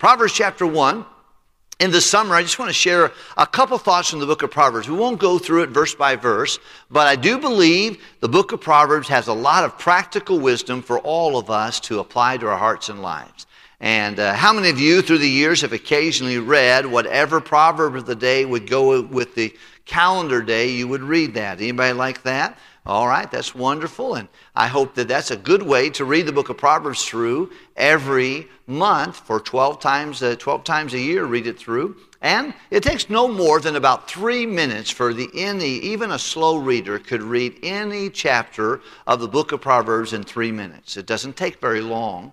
Proverbs chapter 1. In the summer, I just want to share a couple thoughts from the book of Proverbs. We won't go through it verse by verse, but I do believe the book of Proverbs has a lot of practical wisdom for all of us to apply to our hearts and lives. And uh, how many of you through the years have occasionally read whatever proverb of the day would go with the calendar day, you would read that? Anybody like that? All right, that's wonderful. And I hope that that's a good way to read the book of Proverbs through every month for 12 times, uh, 12 times a year, read it through. And it takes no more than about three minutes for the any, even a slow reader could read any chapter of the book of Proverbs in three minutes. It doesn't take very long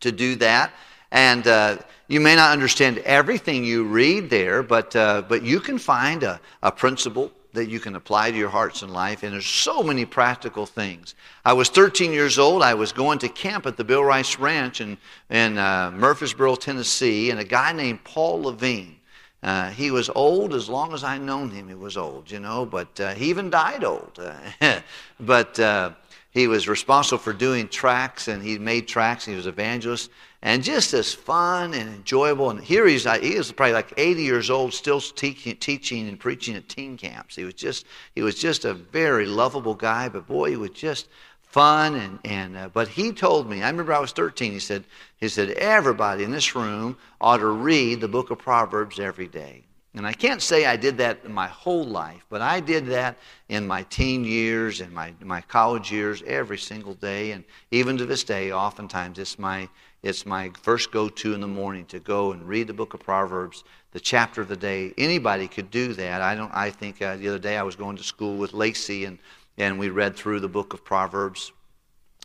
to do that. And uh, you may not understand everything you read there, but, uh, but you can find a, a principle that you can apply to your hearts and life. And there's so many practical things. I was 13 years old. I was going to camp at the Bill Rice Ranch in, in uh, Murfreesboro, Tennessee, and a guy named Paul Levine. Uh, he was old as long as I known him. He was old, you know, but uh, he even died old. but uh, he was responsible for doing tracts, and he made tracts. And He was evangelist, and just as fun and enjoyable. And here he's he is probably like 80 years old, still teaching, teaching and preaching at teen camps. He was just he was just a very lovable guy, but boy, he was just fun and and. Uh, but he told me, I remember I was 13. He said he said everybody in this room ought to read the book of Proverbs every day. And I can't say I did that in my whole life, but I did that in my teen years and my, my college years every single day. And even to this day, oftentimes it's my, it's my first go to in the morning to go and read the book of Proverbs, the chapter of the day. Anybody could do that. I, don't, I think uh, the other day I was going to school with Lacey and, and we read through the book of Proverbs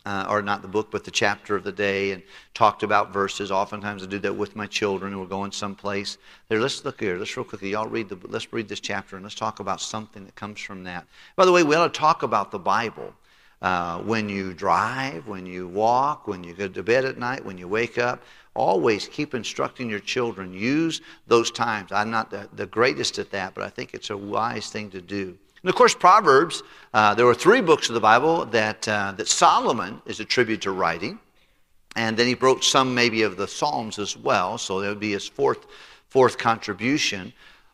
uh, or not the book, but the chapter of the day, and talked about verses. Oftentimes, I do that with my children. We're going someplace. There, let's look here. Let's real quickly. Y'all read the. Let's read this chapter and let's talk about something that comes from that. By the way, we ought to talk about the Bible. Uh, when you drive, when you walk, when you go to bed at night, when you wake up, always keep instructing your children. Use those times. I'm not the, the greatest at that, but I think it's a wise thing to do. And of course, Proverbs, uh, there were three books of the Bible that, uh, that Solomon is attributed to writing. And then he wrote some maybe of the Psalms as well, so that would be his fourth, fourth contribution.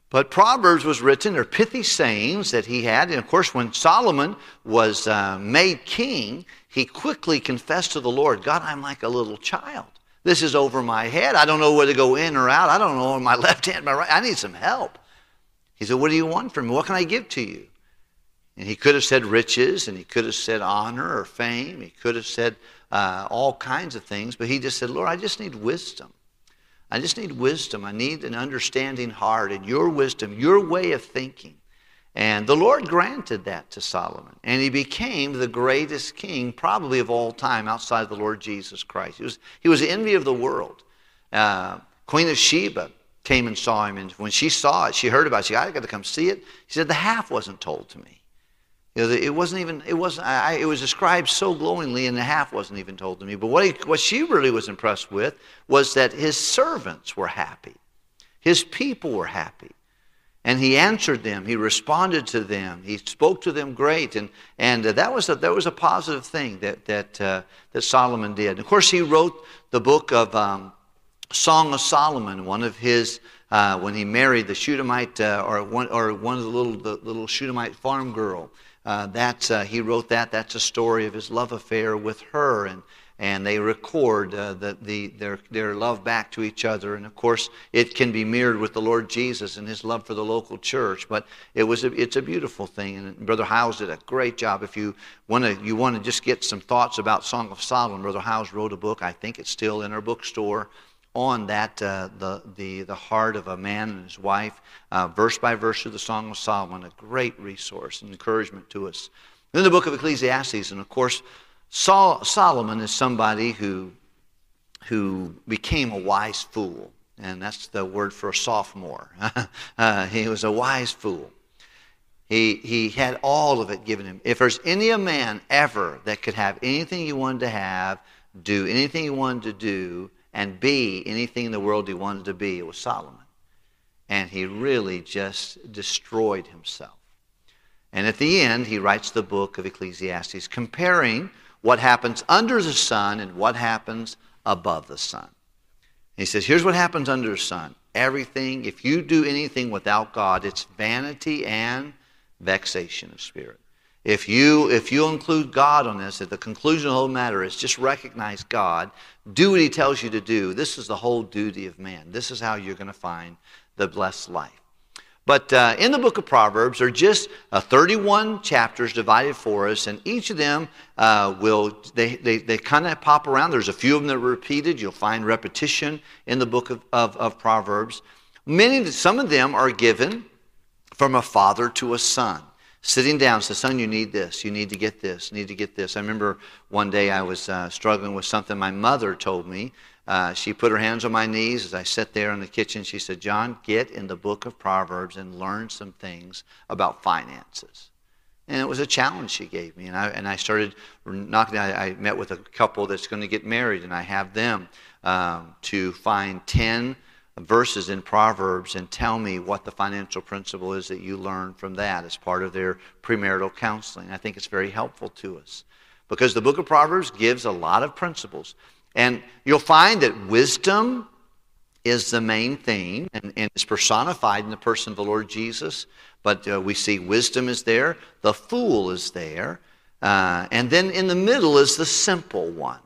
But Proverbs was written, they're pithy sayings that he had. And of course, when Solomon was uh, made king, he quickly confessed to the Lord, God, I'm like a little child. This is over my head. I don't know where to go in or out. I don't know my left hand, my right. I need some help. He said, What do you want from me? What can I give to you? And he could have said riches, and he could have said honor or fame. He could have said uh, all kinds of things, but he just said, Lord, I just need wisdom. I just need wisdom. I need an understanding heart and your wisdom, your way of thinking. And the Lord granted that to Solomon. And he became the greatest king, probably of all time, outside of the Lord Jesus Christ. He was, he was the envy of the world. Uh, Queen of Sheba came and saw him. And when she saw it, she heard about it. She said, I got to come see it. She said, The half wasn't told to me. You know, it wasn't even, it was I, it was described so glowingly and the half wasn't even told to me. But what, he, what she really was impressed with was that his servants were happy. His people were happy. And he answered them. He responded to them. He spoke to them great. And, and that, was a, that was a positive thing that, that, uh, that Solomon did. And of course, he wrote the book of um, Song of Solomon, one of his, uh, when he married the Shunammite, uh, or, one, or one of the little, the little Shunammite farm girl. Uh, that's, uh, he wrote that. That's a story of his love affair with her. And, and they record uh, the, the, their, their love back to each other. And of course, it can be mirrored with the Lord Jesus and his love for the local church. But it was a, it's a beautiful thing. And Brother Howes did a great job. If you want to you want to just get some thoughts about Song of Solomon, Brother Howes wrote a book. I think it's still in our bookstore on that, uh, the, the, the heart of a man and his wife, uh, verse by verse through the Song of Solomon, a great resource and encouragement to us. Then the book of Ecclesiastes, and of course, Sol- Solomon is somebody who, who became a wise fool, and that's the word for a sophomore. uh, he was a wise fool. He, he had all of it given him. If there's any a man ever that could have anything he wanted to have, do anything he wanted to do, and be anything in the world he wanted to be. It was Solomon. And he really just destroyed himself. And at the end, he writes the book of Ecclesiastes, comparing what happens under the sun and what happens above the sun. He says, Here's what happens under the sun. Everything, if you do anything without God, it's vanity and vexation of spirit. If you, if you include God on this, at the conclusion of the whole matter is just recognize God, do what He tells you to do. This is the whole duty of man. This is how you're going to find the blessed life. But uh, in the book of Proverbs, there are just uh, 31 chapters divided for us, and each of them uh, will, they, they, they kind of pop around. There's a few of them that are repeated. You'll find repetition in the book of, of, of Proverbs. Many, some of them are given from a father to a son. Sitting down, says, Son, you need this. You need to get this. You need to get this. I remember one day I was uh, struggling with something my mother told me uh, she put her hands on my knees as I sat there in the kitchen. She said, John, get in the book of Proverbs and learn some things about finances. And it was a challenge she gave me. And I, and I started knocking, I, I met with a couple that's going to get married, and I have them um, to find 10 verses in Proverbs and tell me what the financial principle is that you learn from that as part of their premarital counseling. I think it's very helpful to us because the book of Proverbs gives a lot of principles. And you'll find that wisdom is the main theme and, and it's personified in the person of the Lord Jesus. But uh, we see wisdom is there, the fool is there, uh, and then in the middle is the simple one.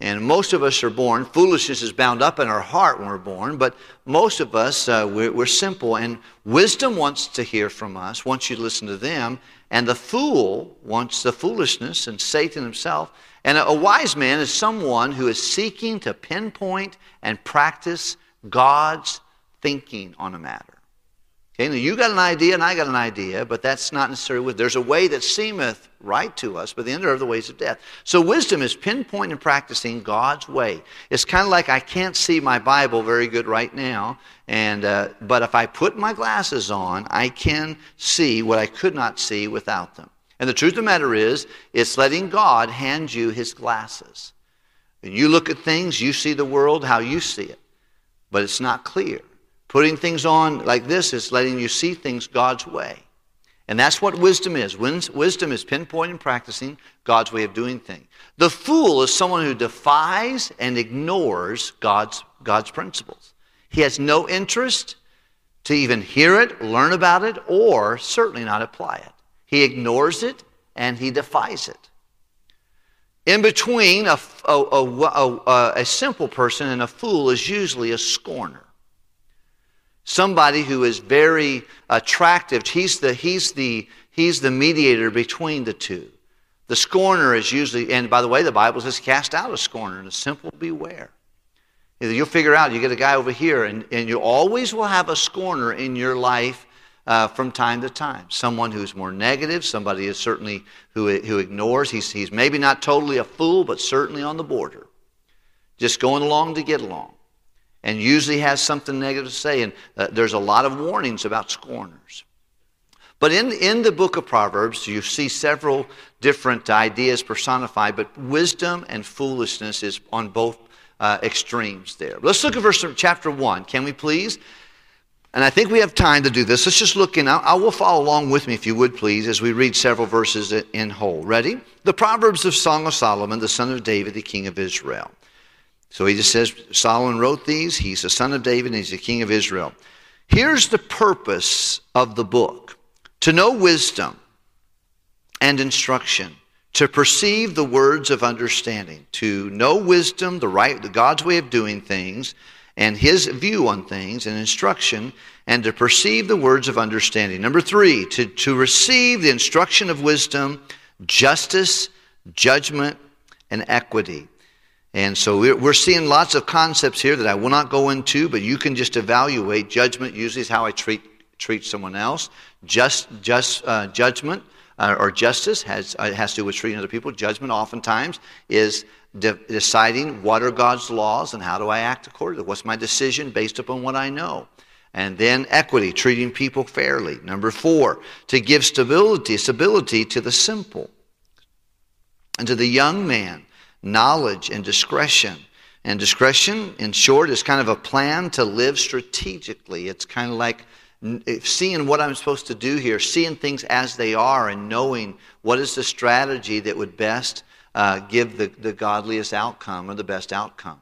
And most of us are born, foolishness is bound up in our heart when we're born, but most of us, uh, we're, we're, simple. And wisdom wants to hear from us, wants you to listen to them. And the fool wants the foolishness, and Satan himself and a wise man is someone who is seeking to pinpoint and practice God's thinking on a matter. Okay, now you got an idea and I got an idea, but that's not necessarily with. There's a way that seemeth right to us, but the end are the ways of death. So wisdom is pinpointing and practicing God's way. It's kind of like I can't see my Bible very good right now, and uh, but if I put my glasses on, I can see what I could not see without them. And the truth of the matter is, it's letting God hand you his glasses. When you look at things, you see the world how you see it, but it's not clear. Putting things on like this is letting you see things God's way. And that's what wisdom is. Wisdom is pinpointing practicing God's way of doing things. The fool is someone who defies and ignores God's, God's principles. He has no interest to even hear it, learn about it, or certainly not apply it. He ignores it and he defies it. In between a, a, a, a, simple person and a fool is usually a scorner. Somebody who is very attractive. He's the, he's, the, he's the mediator between the two. The scorner is usually, and by the way, the Bible says cast out a scorner and a simple beware. You'll figure out, you get a guy over here, and, and you always will have a scorner in your life uh, from time to time. Someone who's more negative, somebody is certainly who, who ignores. He's, he's maybe not totally a fool, but certainly on the border. Just going along to get along. And usually has something negative to say. And uh, there's a lot of warnings about scorners. But in, in the book of Proverbs, you see several different ideas personified, but wisdom and foolishness is on both uh, extremes there. Let's look at verse chapter 1. Can we please? And I think we have time to do this. Let's just look in. I, I will follow along with me, if you would please, as we read several verses in whole. Ready? The Proverbs of Song of Solomon, the son of David, the king of Israel. So he just says Solomon wrote these. He's the son of David, and he's the king of Israel. Here's the purpose of the book to know wisdom and instruction, to perceive the words of understanding, to know wisdom, the right, the God's way of doing things and his view on things and instruction, and to perceive the words of understanding. Number three, to, to receive the instruction of wisdom, justice, judgment, and equity. And so we're, seeing lots of concepts here that I will not go into, but you can just evaluate. Judgment usually is how I treat, treat someone else. Just, just uh, judgment uh, or justice has, uh, has to do with treating other people. Judgment oftentimes is de- deciding what are God's laws and how do I act accordingly. What's my decision based upon what I know? And then equity, treating people fairly. Number four, to give stability, stability to the simple. And to the young man, knowledge and discretion. And discretion, in short, is kind of a plan to live strategically. It's kind of like seeing what I'm supposed to do here, seeing things as they are, and knowing what is the strategy that would best uh, give the, the godliest outcome or the best outcome.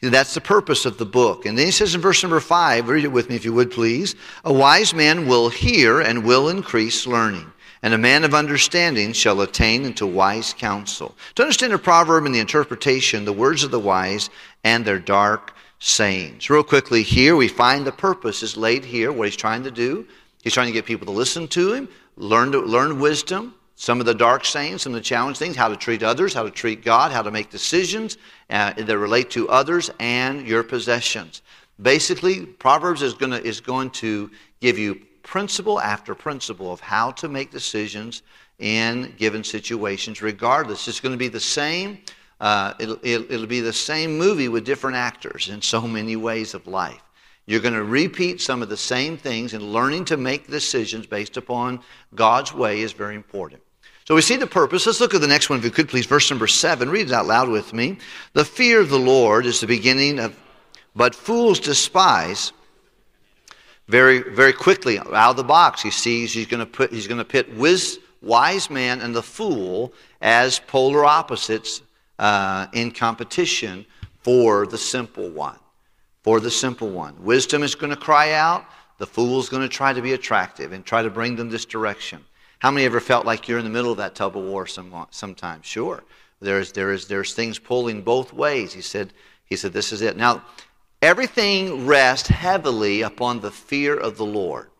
That's the purpose of the book. And then he says in verse number five, read it with me if you would please. A wise man will hear and will increase learning, and a man of understanding shall attain unto wise counsel. To understand a proverb and the interpretation, the words of the wise and their dark sayings. Real quickly, here we find the purpose is laid here, what he's trying to do. He's trying to get people to listen to him, learn, to, learn wisdom, some of the dark sayings, some of the challenge things, how to treat others, how to treat God, how to make decisions uh, that relate to others and your possessions. Basically, Proverbs is, gonna, is going to give you principle after principle of how to make decisions in given situations, regardless. It's going to be the same. Uh, it'll, it'll be the same movie with different actors in so many ways of life. You're going to repeat some of the same things, and learning to make decisions based upon God's way is very important. So we see the purpose. Let's look at the next one, if you could please. Verse number seven. Read it out loud with me. The fear of the Lord is the beginning of, but fools despise. Very, very quickly out of the box, he sees he's going to put he's going to pit wiz, wise man and the fool as polar opposites uh, in competition for the simple one. For the simple one, wisdom is going to cry out. The fool is going to try to be attractive and try to bring them this direction. How many ever felt like you're in the middle of that tug of war some, sometimes? Sure. There's, there's, there's things pulling both ways. He said, he said, this is it. Now, everything rests heavily upon the fear of the Lord.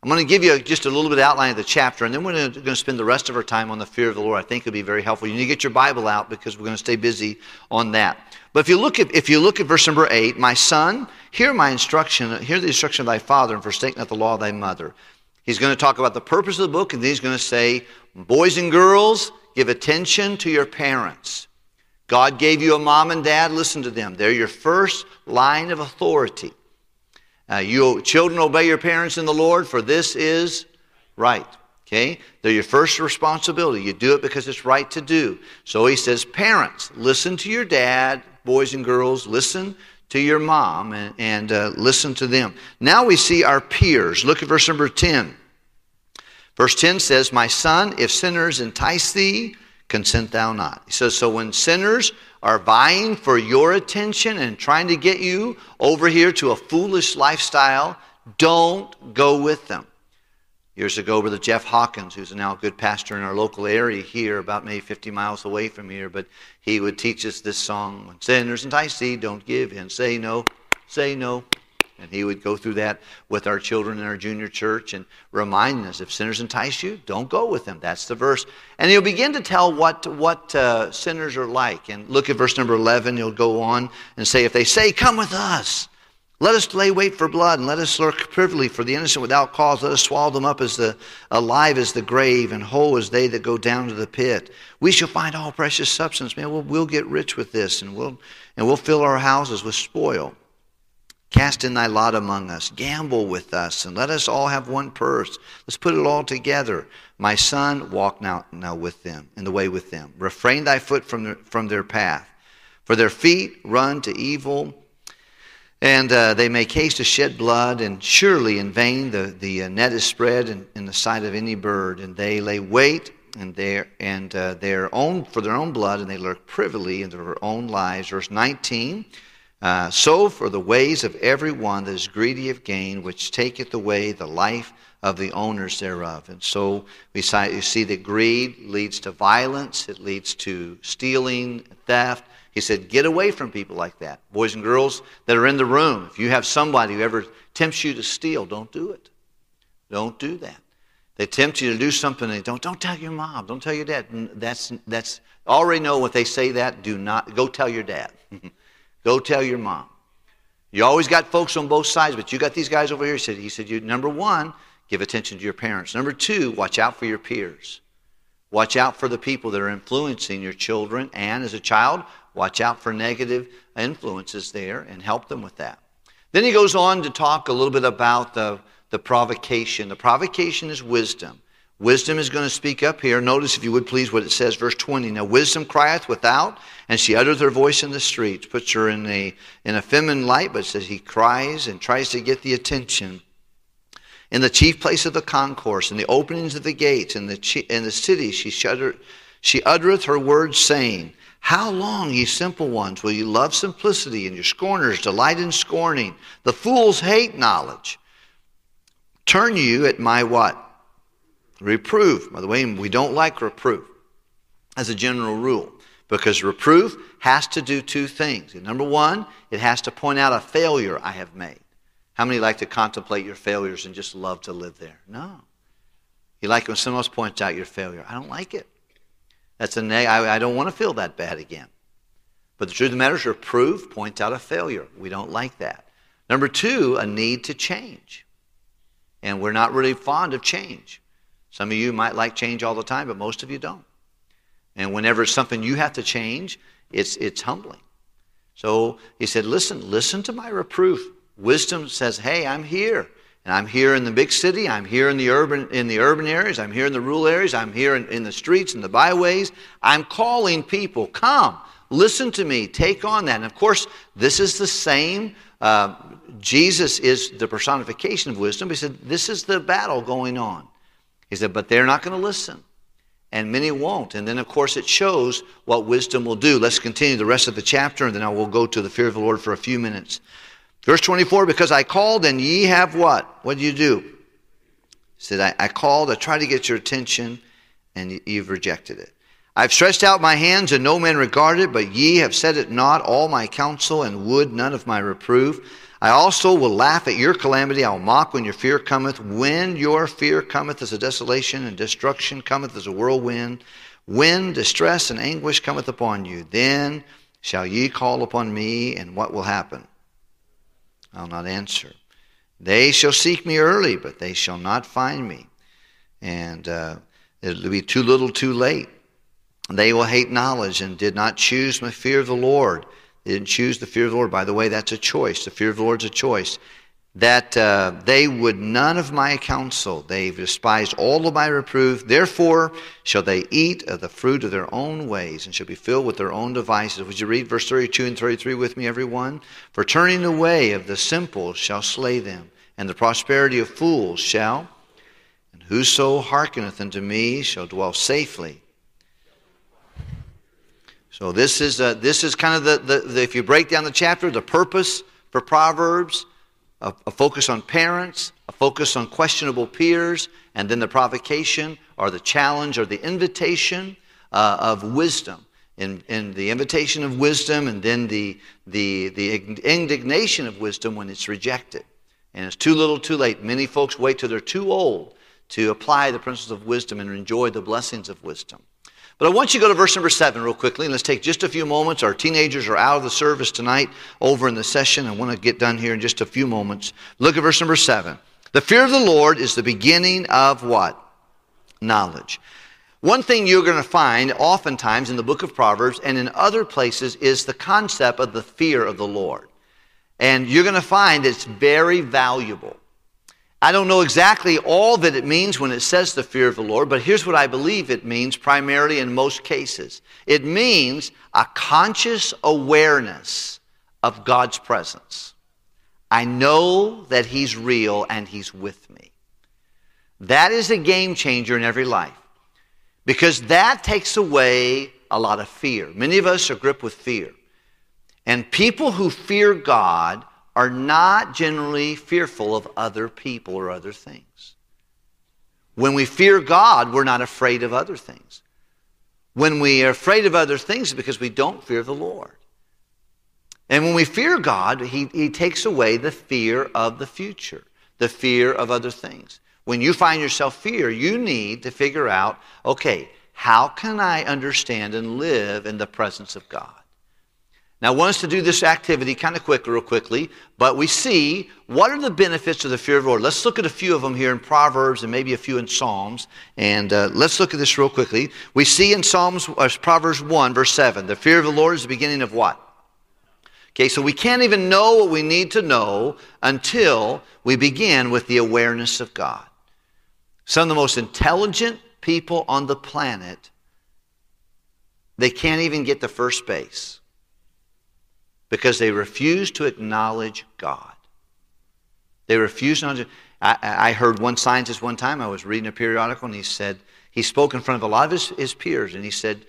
I'm going to give you just a little bit of outline of the chapter, and then we're going to spend the rest of our time on the fear of the Lord. I think it'll be very helpful. You need to get your Bible out because we're going to stay busy on that. But if you look at if you look at verse number eight, my son, hear my instruction, hear the instruction of thy father, and forsake not the law of thy mother. He's going to talk about the purpose of the book, and then he's going to say, Boys and girls, give attention to your parents. God gave you a mom and dad, listen to them. They're your first line of authority. Uh, you children obey your parents in the Lord, for this is right. Okay? They're your first responsibility. You do it because it's right to do. So he says, Parents, listen to your dad, boys and girls, listen to your mom and, and uh, listen to them. Now we see our peers. Look at verse number 10. Verse 10 says, My son, if sinners entice thee, consent thou not. He says, So when sinners are vying for your attention and trying to get you over here to a foolish lifestyle, don't go with them. Years ago, Brother Jeff Hawkins, who's now a good pastor in our local area here, about maybe 50 miles away from here, but he would teach us this song When sinners entice thee, don't give in. Say no, say no. And he would go through that with our children in our junior church and remind us if sinners entice you, don't go with them. That's the verse. And he'll begin to tell what, what uh, sinners are like. And look at verse number 11. He'll go on and say, If they say, Come with us, let us lay wait for blood, and let us lurk privily for the innocent without cause. Let us swallow them up as the alive as the grave, and whole as they that go down to the pit. We shall find all precious substance. Man, we'll, we'll get rich with this, and we'll and we'll fill our houses with spoil. Cast in thy lot among us, gamble with us, and let us all have one purse. Let's put it all together. My son, walk now, now with them, in the way with them. Refrain thy foot from, the, from their path. For their feet run to evil and uh, they make haste to shed blood, and surely in vain the, the uh, net is spread in, in, the sight of any bird. And they lay wait and their and uh, their own for their own blood, and they lurk privily in their own lives. Verse 19. Uh, so for the ways of every one that is greedy of gain, which taketh away the life of the owners thereof. And so we see that greed leads to violence, it leads to stealing, theft, he said, Get away from people like that. Boys and girls that are in the room, if you have somebody who ever tempts you to steal, don't do it. Don't do that. They tempt you to do something and don't, don't tell your mom, don't tell your dad. That's, that's, already know what they say that, do not, go tell your dad. go tell your mom. You always got folks on both sides, but you got these guys over here. He said, he said you, number one, give attention to your parents. Number two, watch out for your peers. Watch out for the people that are influencing your children. And as a child, Watch out for negative influences there and help them with that. Then he goes on to talk a little bit about the, the provocation. The provocation is wisdom. Wisdom is going to speak up here. Notice, if you would please, what it says, verse 20. Now, wisdom crieth without, and she uttereth her voice in the streets. Puts her in a, in a feminine light, but says he cries and tries to get the attention. In the chief place of the concourse, in the openings of the gates, in the, in the city, she, shudder, she uttereth her words, saying, How long, ye simple ones, will you love simplicity, and your scorners delight in scorning? The fools hate knowledge. Turn you at my what? Reproof. By the way, we don't like reproof as a general rule because reproof has to do two things. Number one, it has to point out a failure I have made. How many like to contemplate your failures and just love to live there? No. You like when someone else points out your failure. I don't like it. That's a neg- I, I don't want to feel that bad again. But the truth of the matter is, reproof points out a failure. We don't like that. Number two, a need to change. And we're not really fond of change. Some of you might like change all the time, but most of you don't. And whenever it's something you have to change, it's, it's humbling. So he said, Listen, listen to my reproof. Wisdom says, Hey, I'm here. And I'm here in the big city. I'm here in the urban, in the urban areas. I'm here in the rural areas. I'm here in, in the streets and the byways. I'm calling people, come, listen to me, take on that. And of course, this is the same. Uh, Jesus is the personification of wisdom. He said, This is the battle going on. He said, But they're not going to listen. And many won't. And then, of course, it shows what wisdom will do. Let's continue the rest of the chapter, and then I will go to the fear of the Lord for a few minutes. Verse 24, because I called and ye have what? What do you do? He said, I, I called, I tried to get your attention, and you've rejected it. I've stretched out my hands, and no man regarded, but ye have said it not, all my counsel, and would none of my reproof. I also will laugh at your calamity. I will mock when your fear cometh. When your fear cometh as a desolation, and destruction cometh as a whirlwind, when distress and anguish cometh upon you, then shall ye call upon me, and what will happen? I'll not answer. They shall seek me early, but they shall not find me. And uh, it'll be too little, too late. They will hate knowledge and did not choose my fear of the Lord. They didn't choose the fear of the Lord. By the way, that's a choice. The fear of the Lord is a choice that uh, they would none of my counsel. They've despised all of my reproof. Therefore shall they eat of the fruit of their own ways and shall be filled with their own devices. Would you read verse 32 and 33 with me, everyone? For turning away of the simple shall slay them, and the prosperity of fools shall. And whoso hearkeneth unto me shall dwell safely. So this is, uh, this is kind of the, the, the, if you break down the chapter, the purpose for Proverbs a, a focus on parents, a focus on questionable peers, and then the provocation or the challenge or the invitation uh, of wisdom. In, in the invitation of wisdom and then the, the, the indignation of wisdom when it's rejected. And it's too little, too late. Many folks wait till they're too old to apply the principles of wisdom and enjoy the blessings of wisdom. But I want you to go to verse number seven real quickly, and let's take just a few moments. Our teenagers are out of the service tonight over in the session. I want to get done here in just a few moments. Look at verse number seven. The fear of the Lord is the beginning of what? Knowledge. One thing you're going to find oftentimes in the book of Proverbs and in other places is the concept of the fear of the Lord. And you're going to find it's very valuable. I don't know exactly all that it means when it says the fear of the Lord, but here's what I believe it means primarily in most cases it means a conscious awareness of God's presence. I know that He's real and He's with me. That is a game changer in every life because that takes away a lot of fear. Many of us are gripped with fear. And people who fear God are not generally fearful of other people or other things. When we fear God, we're not afraid of other things. When we are afraid of other things, it's because we don't fear the Lord. And when we fear God, he, he takes away the fear of the future, the fear of other things. When you find yourself fear, you need to figure out okay, how can I understand and live in the presence of God? Now, I want us to do this activity kind of quick, real quickly, but we see what are the benefits of the fear of the Lord. Let's look at a few of them here in Proverbs and maybe a few in Psalms. And uh, let's look at this real quickly. We see in Psalms, uh, Proverbs 1, verse 7, the fear of the Lord is the beginning of what? Okay, so we can't even know what we need to know until we begin with the awareness of God. Some of the most intelligent people on the planet, they can't even get to first base because they refuse to acknowledge God. They refuse to. I, I heard one scientist one time, I was reading a periodical, and he said, he spoke in front of a lot of his, his peers, and he said,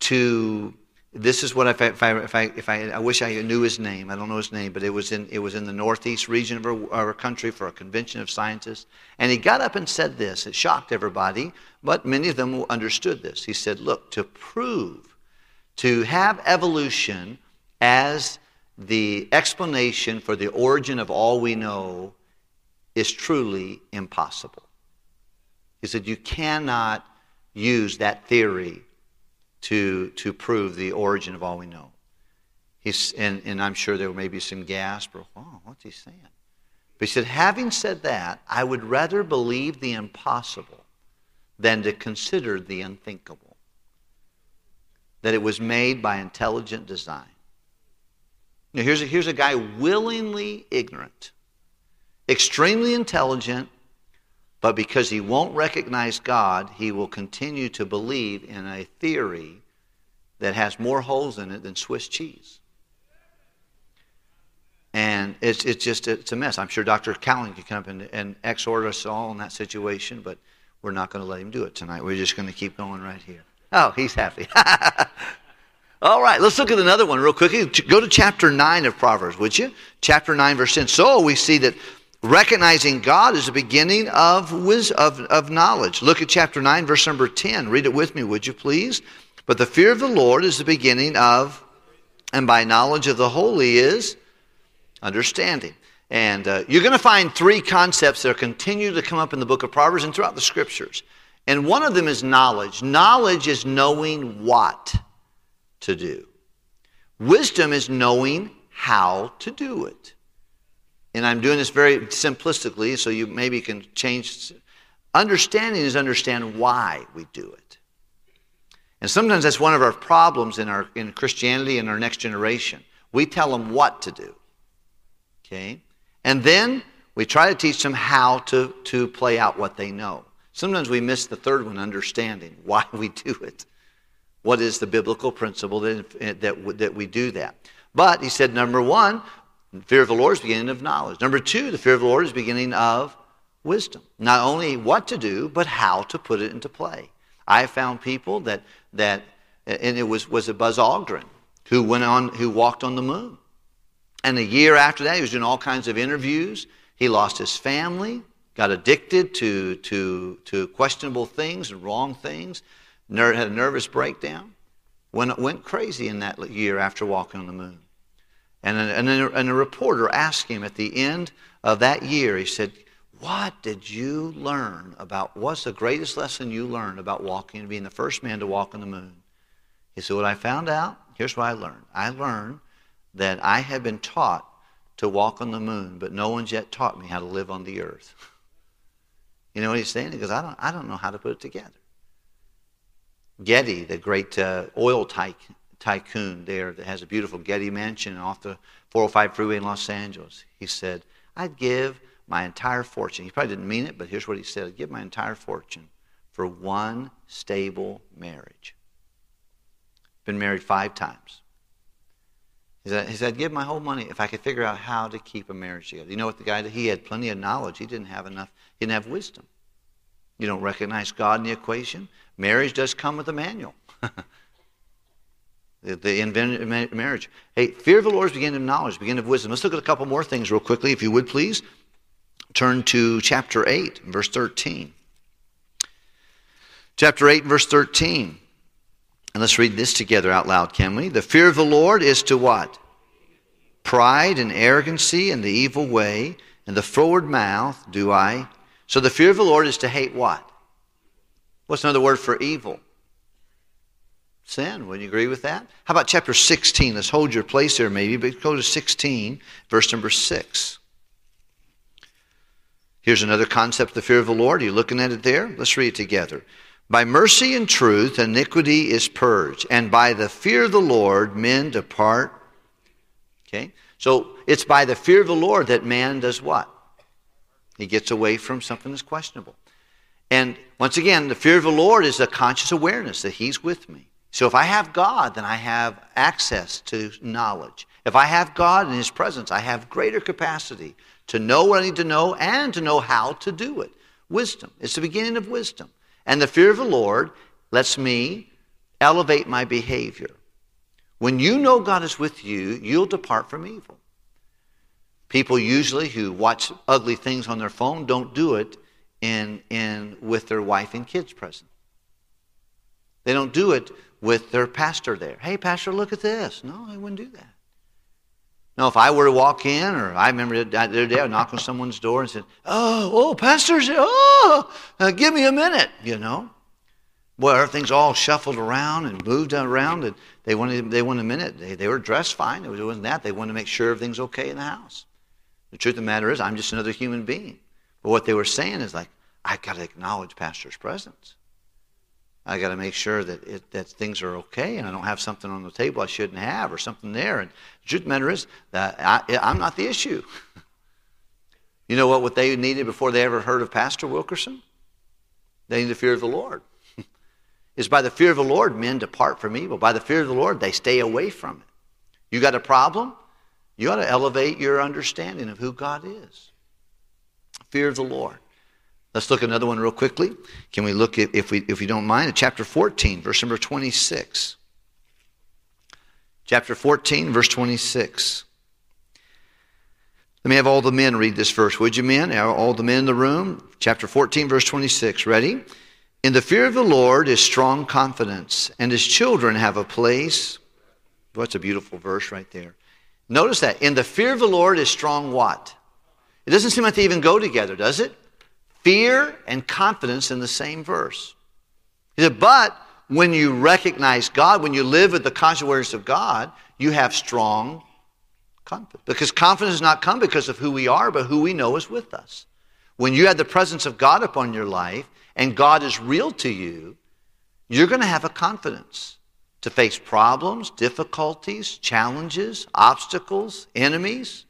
to this is what if I, if I, if I, if I, I wish I knew his name. I don't know his name, but it was in, it was in the northeast region of our, our country for a convention of scientists. And he got up and said this. It shocked everybody, but many of them understood this. He said, Look, to prove, to have evolution as the explanation for the origin of all we know is truly impossible. He said, You cannot use that theory to, to prove the origin of all we know. He's, and, and I'm sure there may be some gasp or, oh, what's he saying? But he said, having said that, I would rather believe the impossible than to consider the unthinkable. That it was made by intelligent design. Now, here's a, here's a guy willingly ignorant, extremely intelligent, but because he won't recognize God, he will continue to believe in a theory that has more holes in it than Swiss cheese. And it's, it's just it's a mess. I'm sure Dr. Cowan could come up and, and exhort us all in that situation, but we're not going to let him do it tonight. We're just going to keep going right here. Oh, he's happy. all right, let's look at another one real quickly. Go to chapter 9 of Proverbs, would you? Chapter 9, verse 10. So we see that Recognizing God is the beginning of, wisdom, of, of knowledge. Look at chapter 9, verse number 10. Read it with me, would you please? But the fear of the Lord is the beginning of, and by knowledge of the holy is understanding. And uh, you're going to find three concepts that continue to come up in the book of Proverbs and throughout the scriptures. And one of them is knowledge. Knowledge is knowing what to do, wisdom is knowing how to do it. And I'm doing this very simplistically, so you maybe can change. Understanding is understand why we do it. And sometimes that's one of our problems in, our, in Christianity and our next generation. We tell them what to do. Okay? And then we try to teach them how to, to play out what they know. Sometimes we miss the third one, understanding why we do it. What is the biblical principle that, that, that we do that? But he said, number one, fear of the Lord is beginning of knowledge. Number two, the fear of the Lord is beginning of wisdom. Not only what to do, but how to put it into play. I found people that, that and it was, was a Buzz Aldrin who went on, who walked on the moon. And a year after that, he was doing all kinds of interviews. He lost his family, got addicted to, to, to questionable things and wrong things, ner- had a nervous breakdown, went, went crazy in that year after walking on the moon. And a, and, a, and a reporter asked him at the end of that year, he said, What did you learn about, what's the greatest lesson you learned about walking, and being the first man to walk on the moon? He said, What I found out, here's what I learned. I learned that I had been taught to walk on the moon, but no one's yet taught me how to live on the earth. You know what he's saying? He goes, I don't, I don't know how to put it together. Getty, the great uh, oil type, tycoon there that has a beautiful Getty mansion off the 405 freeway in Los Angeles. He said, I'd give my entire fortune. He probably didn't mean it, but here's what he said I'd give my entire fortune for one stable marriage. Been married five times. He said, he said, I'd give my whole money if I could figure out how to keep a marriage together. You know what the guy, he had plenty of knowledge. He didn't have enough, he didn't have wisdom. You don't recognize God in the equation? Marriage does come with a manual. the, the marriage. Hey, fear of the Lord is beginning of knowledge, beginning of wisdom. Let's look at a couple more things real quickly, if you would please. Turn to chapter 8, verse 13. Chapter 8, verse 13. And let's read this together out loud, can we? The fear of the Lord is to what? Pride and arrogancy and the evil way, and the forward mouth do I. So the fear of the Lord is to hate what? What's another word for evil? sin. Would you agree with that? How about chapter 16? Let's hold your place there maybe, but go to 16, verse number 6. Here's another concept the fear of the Lord. Are you looking at it there? Let's read it together. By mercy and truth, iniquity is purged, and by the fear of the Lord, men depart. Okay? So it's by the fear of the Lord that man does what? He gets away from something that's questionable. And once again, the fear of the Lord is a conscious awareness that He's with me. So if I have God, then I have access to knowledge. If I have God in His presence, I have greater capacity to know what I need to know and to know how to do it. Wisdom. It's the beginning of wisdom. And the fear of the Lord lets me elevate my behavior. When you know God is with you, you'll depart from evil. People usually who watch ugly things on their phone don't do it in, in, with their wife and kids present. They don't do it with their pastor there. Hey, pastor, look at this. No, I wouldn't do that. No, if I were to walk in, or I remember the other day I knocked on someone's door and said, "Oh, oh, pastor's, oh, uh, give me a minute," you know. Well, everything's all shuffled around and moved around, and they wanted they wanted a minute. They, they were dressed fine. It wasn't that. They wanted to make sure everything's okay in the house. The truth of the matter is, I'm just another human being. But what they were saying is like, I got to acknowledge pastor's presence. I got to make sure that it, that things are okay, and I don't have something on the table I shouldn't have, or something there. And the truth of the matter is that I, I'm not the issue. you know what? What they needed before they ever heard of Pastor Wilkerson? They needed the fear of the Lord is by the fear of the Lord, men depart from evil. By the fear of the Lord, they stay away from it. You got a problem? You ought to elevate your understanding of who God is. Fear of the Lord. Let's look at another one real quickly. Can we look at, if we if you don't mind, at chapter 14, verse number 26. Chapter 14, verse 26. Let me have all the men read this verse, would you, men? All the men in the room. Chapter 14, verse 26. Ready? In the fear of the Lord is strong confidence, and his children have a place. What's a beautiful verse right there. Notice that. In the fear of the Lord is strong what? It doesn't seem like they even go together, does it? Fear and confidence in the same verse. He said, but when you recognize God, when you live with the conscious of God, you have strong confidence. Because confidence does not come because of who we are, but who we know is with us. When you have the presence of God upon your life, and God is real to you, you're going to have a confidence to face problems, difficulties, challenges, obstacles, enemies.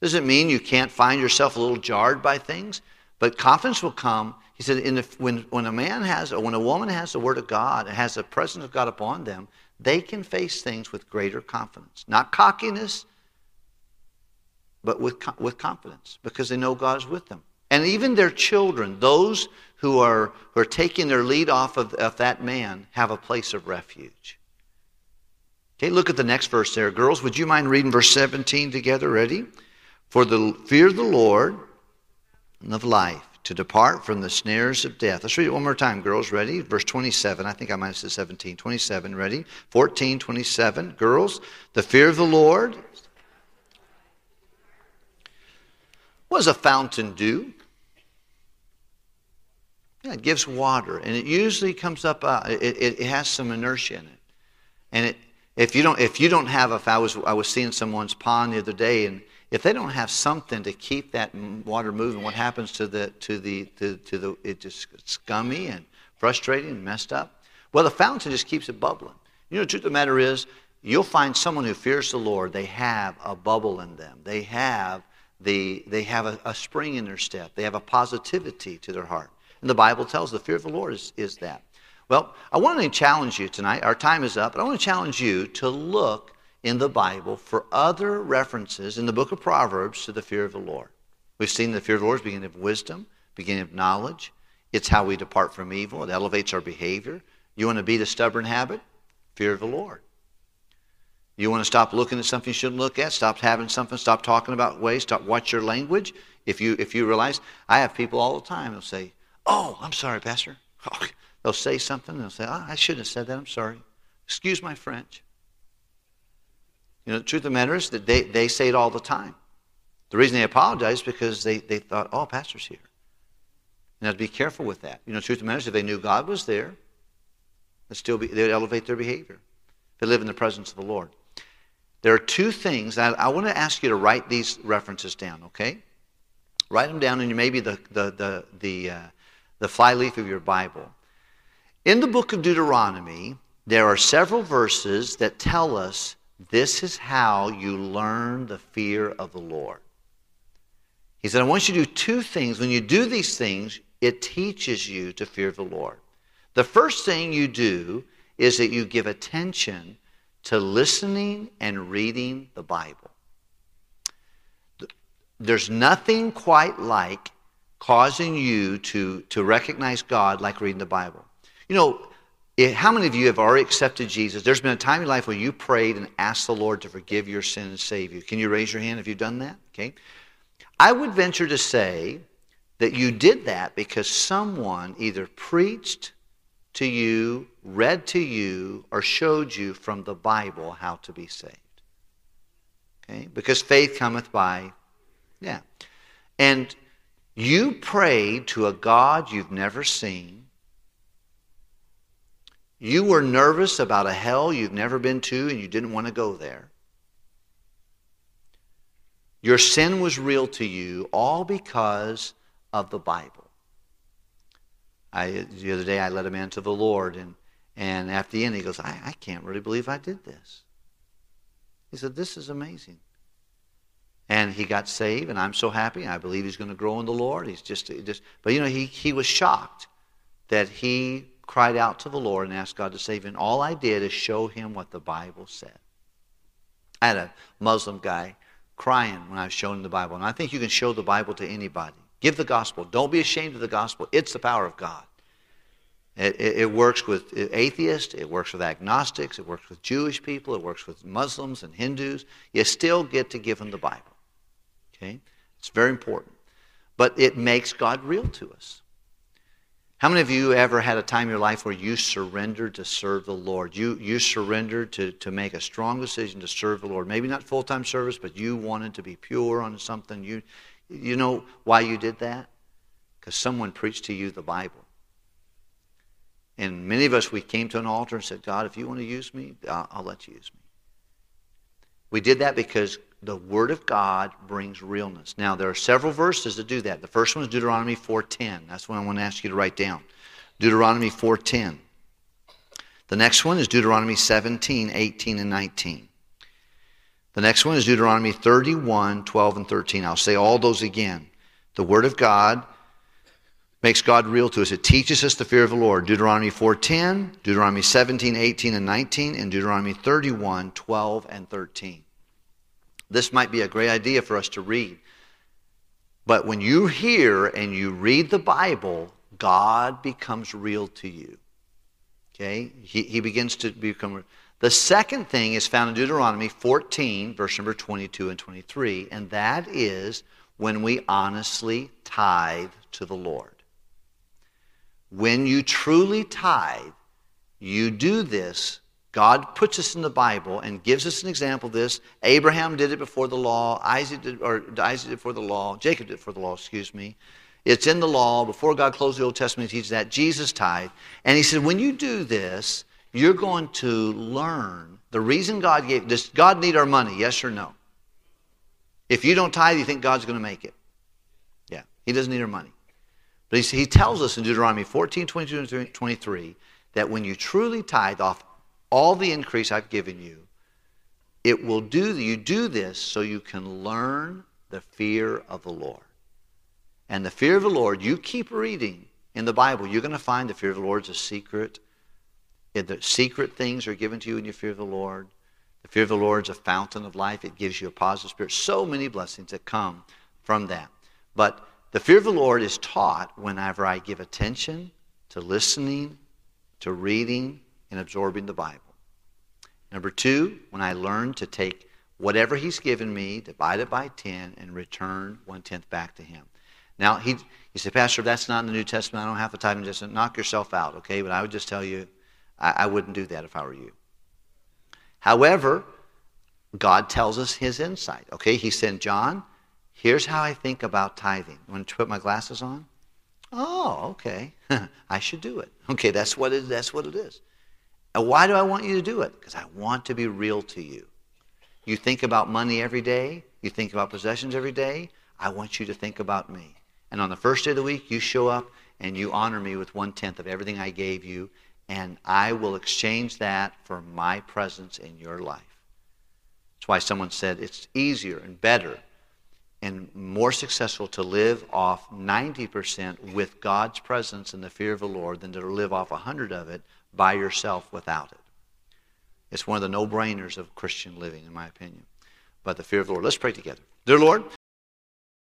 Doesn't mean you can't find yourself a little jarred by things, but confidence will come. He said, the, when, when a man has, or when a woman has the word of God and has the presence of God upon them, they can face things with greater confidence. Not cockiness, but with, with confidence because they know God is with them. And even their children, those who are, who are taking their lead off of, of that man, have a place of refuge. Okay, look at the next verse there. Girls, would you mind reading verse 17 together? Ready? For the fear of the Lord and of life, to depart from the snares of death. Let's read it one more time, girls. Ready? Verse 27. I think I might have said 17. 27. Ready? 14, 27. Girls, the fear of the Lord. Does a fountain do? Yeah, it gives water, and it usually comes up. Uh, it, it, has some inertia in it, and it, if you don't if you don't have if I was I was seeing someone's pond the other day, and if they don't have something to keep that water moving, what happens to the to the to, to the it just scummy and frustrating and messed up. Well, the fountain just keeps it bubbling. You know, the truth of the matter is, you'll find someone who fears the Lord. They have a bubble in them. They have the they have a, a spring in their step. They have a positivity to their heart. And the Bible tells the fear of the Lord is, is that. Well, I want to challenge you tonight. Our time is up, but I want to challenge you to look in the Bible for other references in the book of Proverbs to the fear of the Lord. We've seen the fear of the Lord is beginning of wisdom, beginning of knowledge. It's how we depart from evil. It elevates our behavior. You want to beat a stubborn habit? Fear of the Lord. You want to stop looking at something you shouldn't look at? Stop having something. Stop talking about ways. Stop watch your language. If you if you realize, I have people all the time. They'll say, Oh, I'm sorry, Pastor. they'll say something they'll say, oh, I shouldn't have said that. I'm sorry. Excuse my French. You know, the truth of the matter is that they, they say it all the time. The reason they apologize is because they, they thought, oh, Pastor's here. Have to be careful with that. You know, truth of the matter is if they knew God was there, they'd still be, they would elevate their behavior. They live in the presence of the Lord. There are two things. I, I want to ask you to write these references down, okay? Write them down in maybe the, the, the, the uh, the flyleaf of your Bible. In the book of Deuteronomy, there are several verses that tell us this is how you learn the fear of the Lord. He said, I want you to do two things. When you do these things, it teaches you to fear the Lord. The first thing you do is that you give attention to listening and reading the Bible. There's nothing quite like causing you to, to recognize God like reading the Bible. You know, it, how many of you have already accepted Jesus? There's been a time in your life where you prayed and asked the Lord to forgive your sin and save you. Can you raise your hand if you've done that? Okay. I would venture to say that you did that because someone either preached to you, read to you, or showed you from the Bible how to be saved. Okay? Because faith cometh by, yeah. And you prayed to a God you've never seen. You were nervous about a hell you've never been to and you didn't want to go there. Your sin was real to you all because of the Bible. I, the other day I led a man to the Lord, and, and at the end he goes, I, I can't really believe I did this. He said, This is amazing. And he got saved, and I'm so happy. I believe he's going to grow in the Lord. He's just, just but you know, he, he was shocked that he cried out to the Lord and asked God to save him. All I did is show him what the Bible said. I had a Muslim guy crying when I was showing the Bible, and I think you can show the Bible to anybody. Give the gospel. Don't be ashamed of the gospel. It's the power of God. It, it, it, works with atheists, it works with agnostics, it works with Jewish people, it works with Muslims and Hindus. You still get to give them the Bible. Okay? It's very important. But it makes God real to us. How many of you ever had a time in your life where you surrendered to serve the Lord? You, you surrendered to, to make a strong decision to serve the Lord. Maybe not full time service, but you wanted to be pure on something. You, you know why you did that? Because someone preached to you the Bible. And many of us, we came to an altar and said, God, if you want to use me, I'll, I'll let you use me. We did that because the Word of God brings realness. Now, there are several verses that do that. The first one is Deuteronomy 4.10. That's what I want to ask you to write down. Deuteronomy 4.10. The next one is Deuteronomy 17, 18, and 19. The next one is Deuteronomy 31, 12, and 13. I'll say all those again. The Word of God makes God real to us. It teaches us the fear of the Lord. Deuteronomy 4.10, Deuteronomy 17, 18, and 19, and Deuteronomy 31, 12, and 13. This might be a great idea for us to read. But when you hear and you read the Bible, God becomes real to you. Okay? He, he begins to become the second thing is found in Deuteronomy 14, verse number 22 and 23, and that is when we honestly tithe to the Lord. When you truly tithe, you do this. God puts us in the Bible and gives us an example of this. Abraham did it before the law. Isaac did, or Isaac did before the law. Jacob did it before the law, excuse me. It's in the law. Before God closed the Old Testament, he teaches that. Jesus tithe. And he said, when you do this, you're going to learn the reason God gave does God need our money, yes or no? If you don't tithe, you think God's going to make it. Yeah, he doesn't need our money. But he, he tells us in Deuteronomy 14, 22, and 23 that when you truly tithe off all the increase I've given you, it will do, you do this so you can learn the fear of the Lord. And the fear of the Lord, you keep reading in the Bible, you're going to find the fear of the Lord is a secret the secret things are given to you in your fear of the Lord. The fear of the Lord is a fountain of life. It gives you a positive spirit. So many blessings that come from that. But the fear of the Lord is taught whenever I give attention to listening, to reading, and absorbing the Bible. Number two, when I learn to take whatever He's given me, divide it by 10, and return one tenth back to Him. Now, he, you say, Pastor, that's not in the New Testament. I don't have the time to just knock yourself out, okay? But I would just tell you, I, I wouldn't do that if I were you. However, God tells us his insight. Okay, he said, John, here's how I think about tithing. Want to put my glasses on? Oh, okay. I should do it. Okay, that's what it, that's what it is. And why do I want you to do it? Because I want to be real to you. You think about money every day. You think about possessions every day. I want you to think about me. And on the first day of the week, you show up and you honor me with one tenth of everything I gave you, and I will exchange that for my presence in your life. That's why someone said it's easier and better and more successful to live off 90% with God's presence and the fear of the Lord than to live off 100 of it by yourself without it. It's one of the no-brainers of Christian living, in my opinion. But the fear of the Lord. Let's pray together. Dear Lord,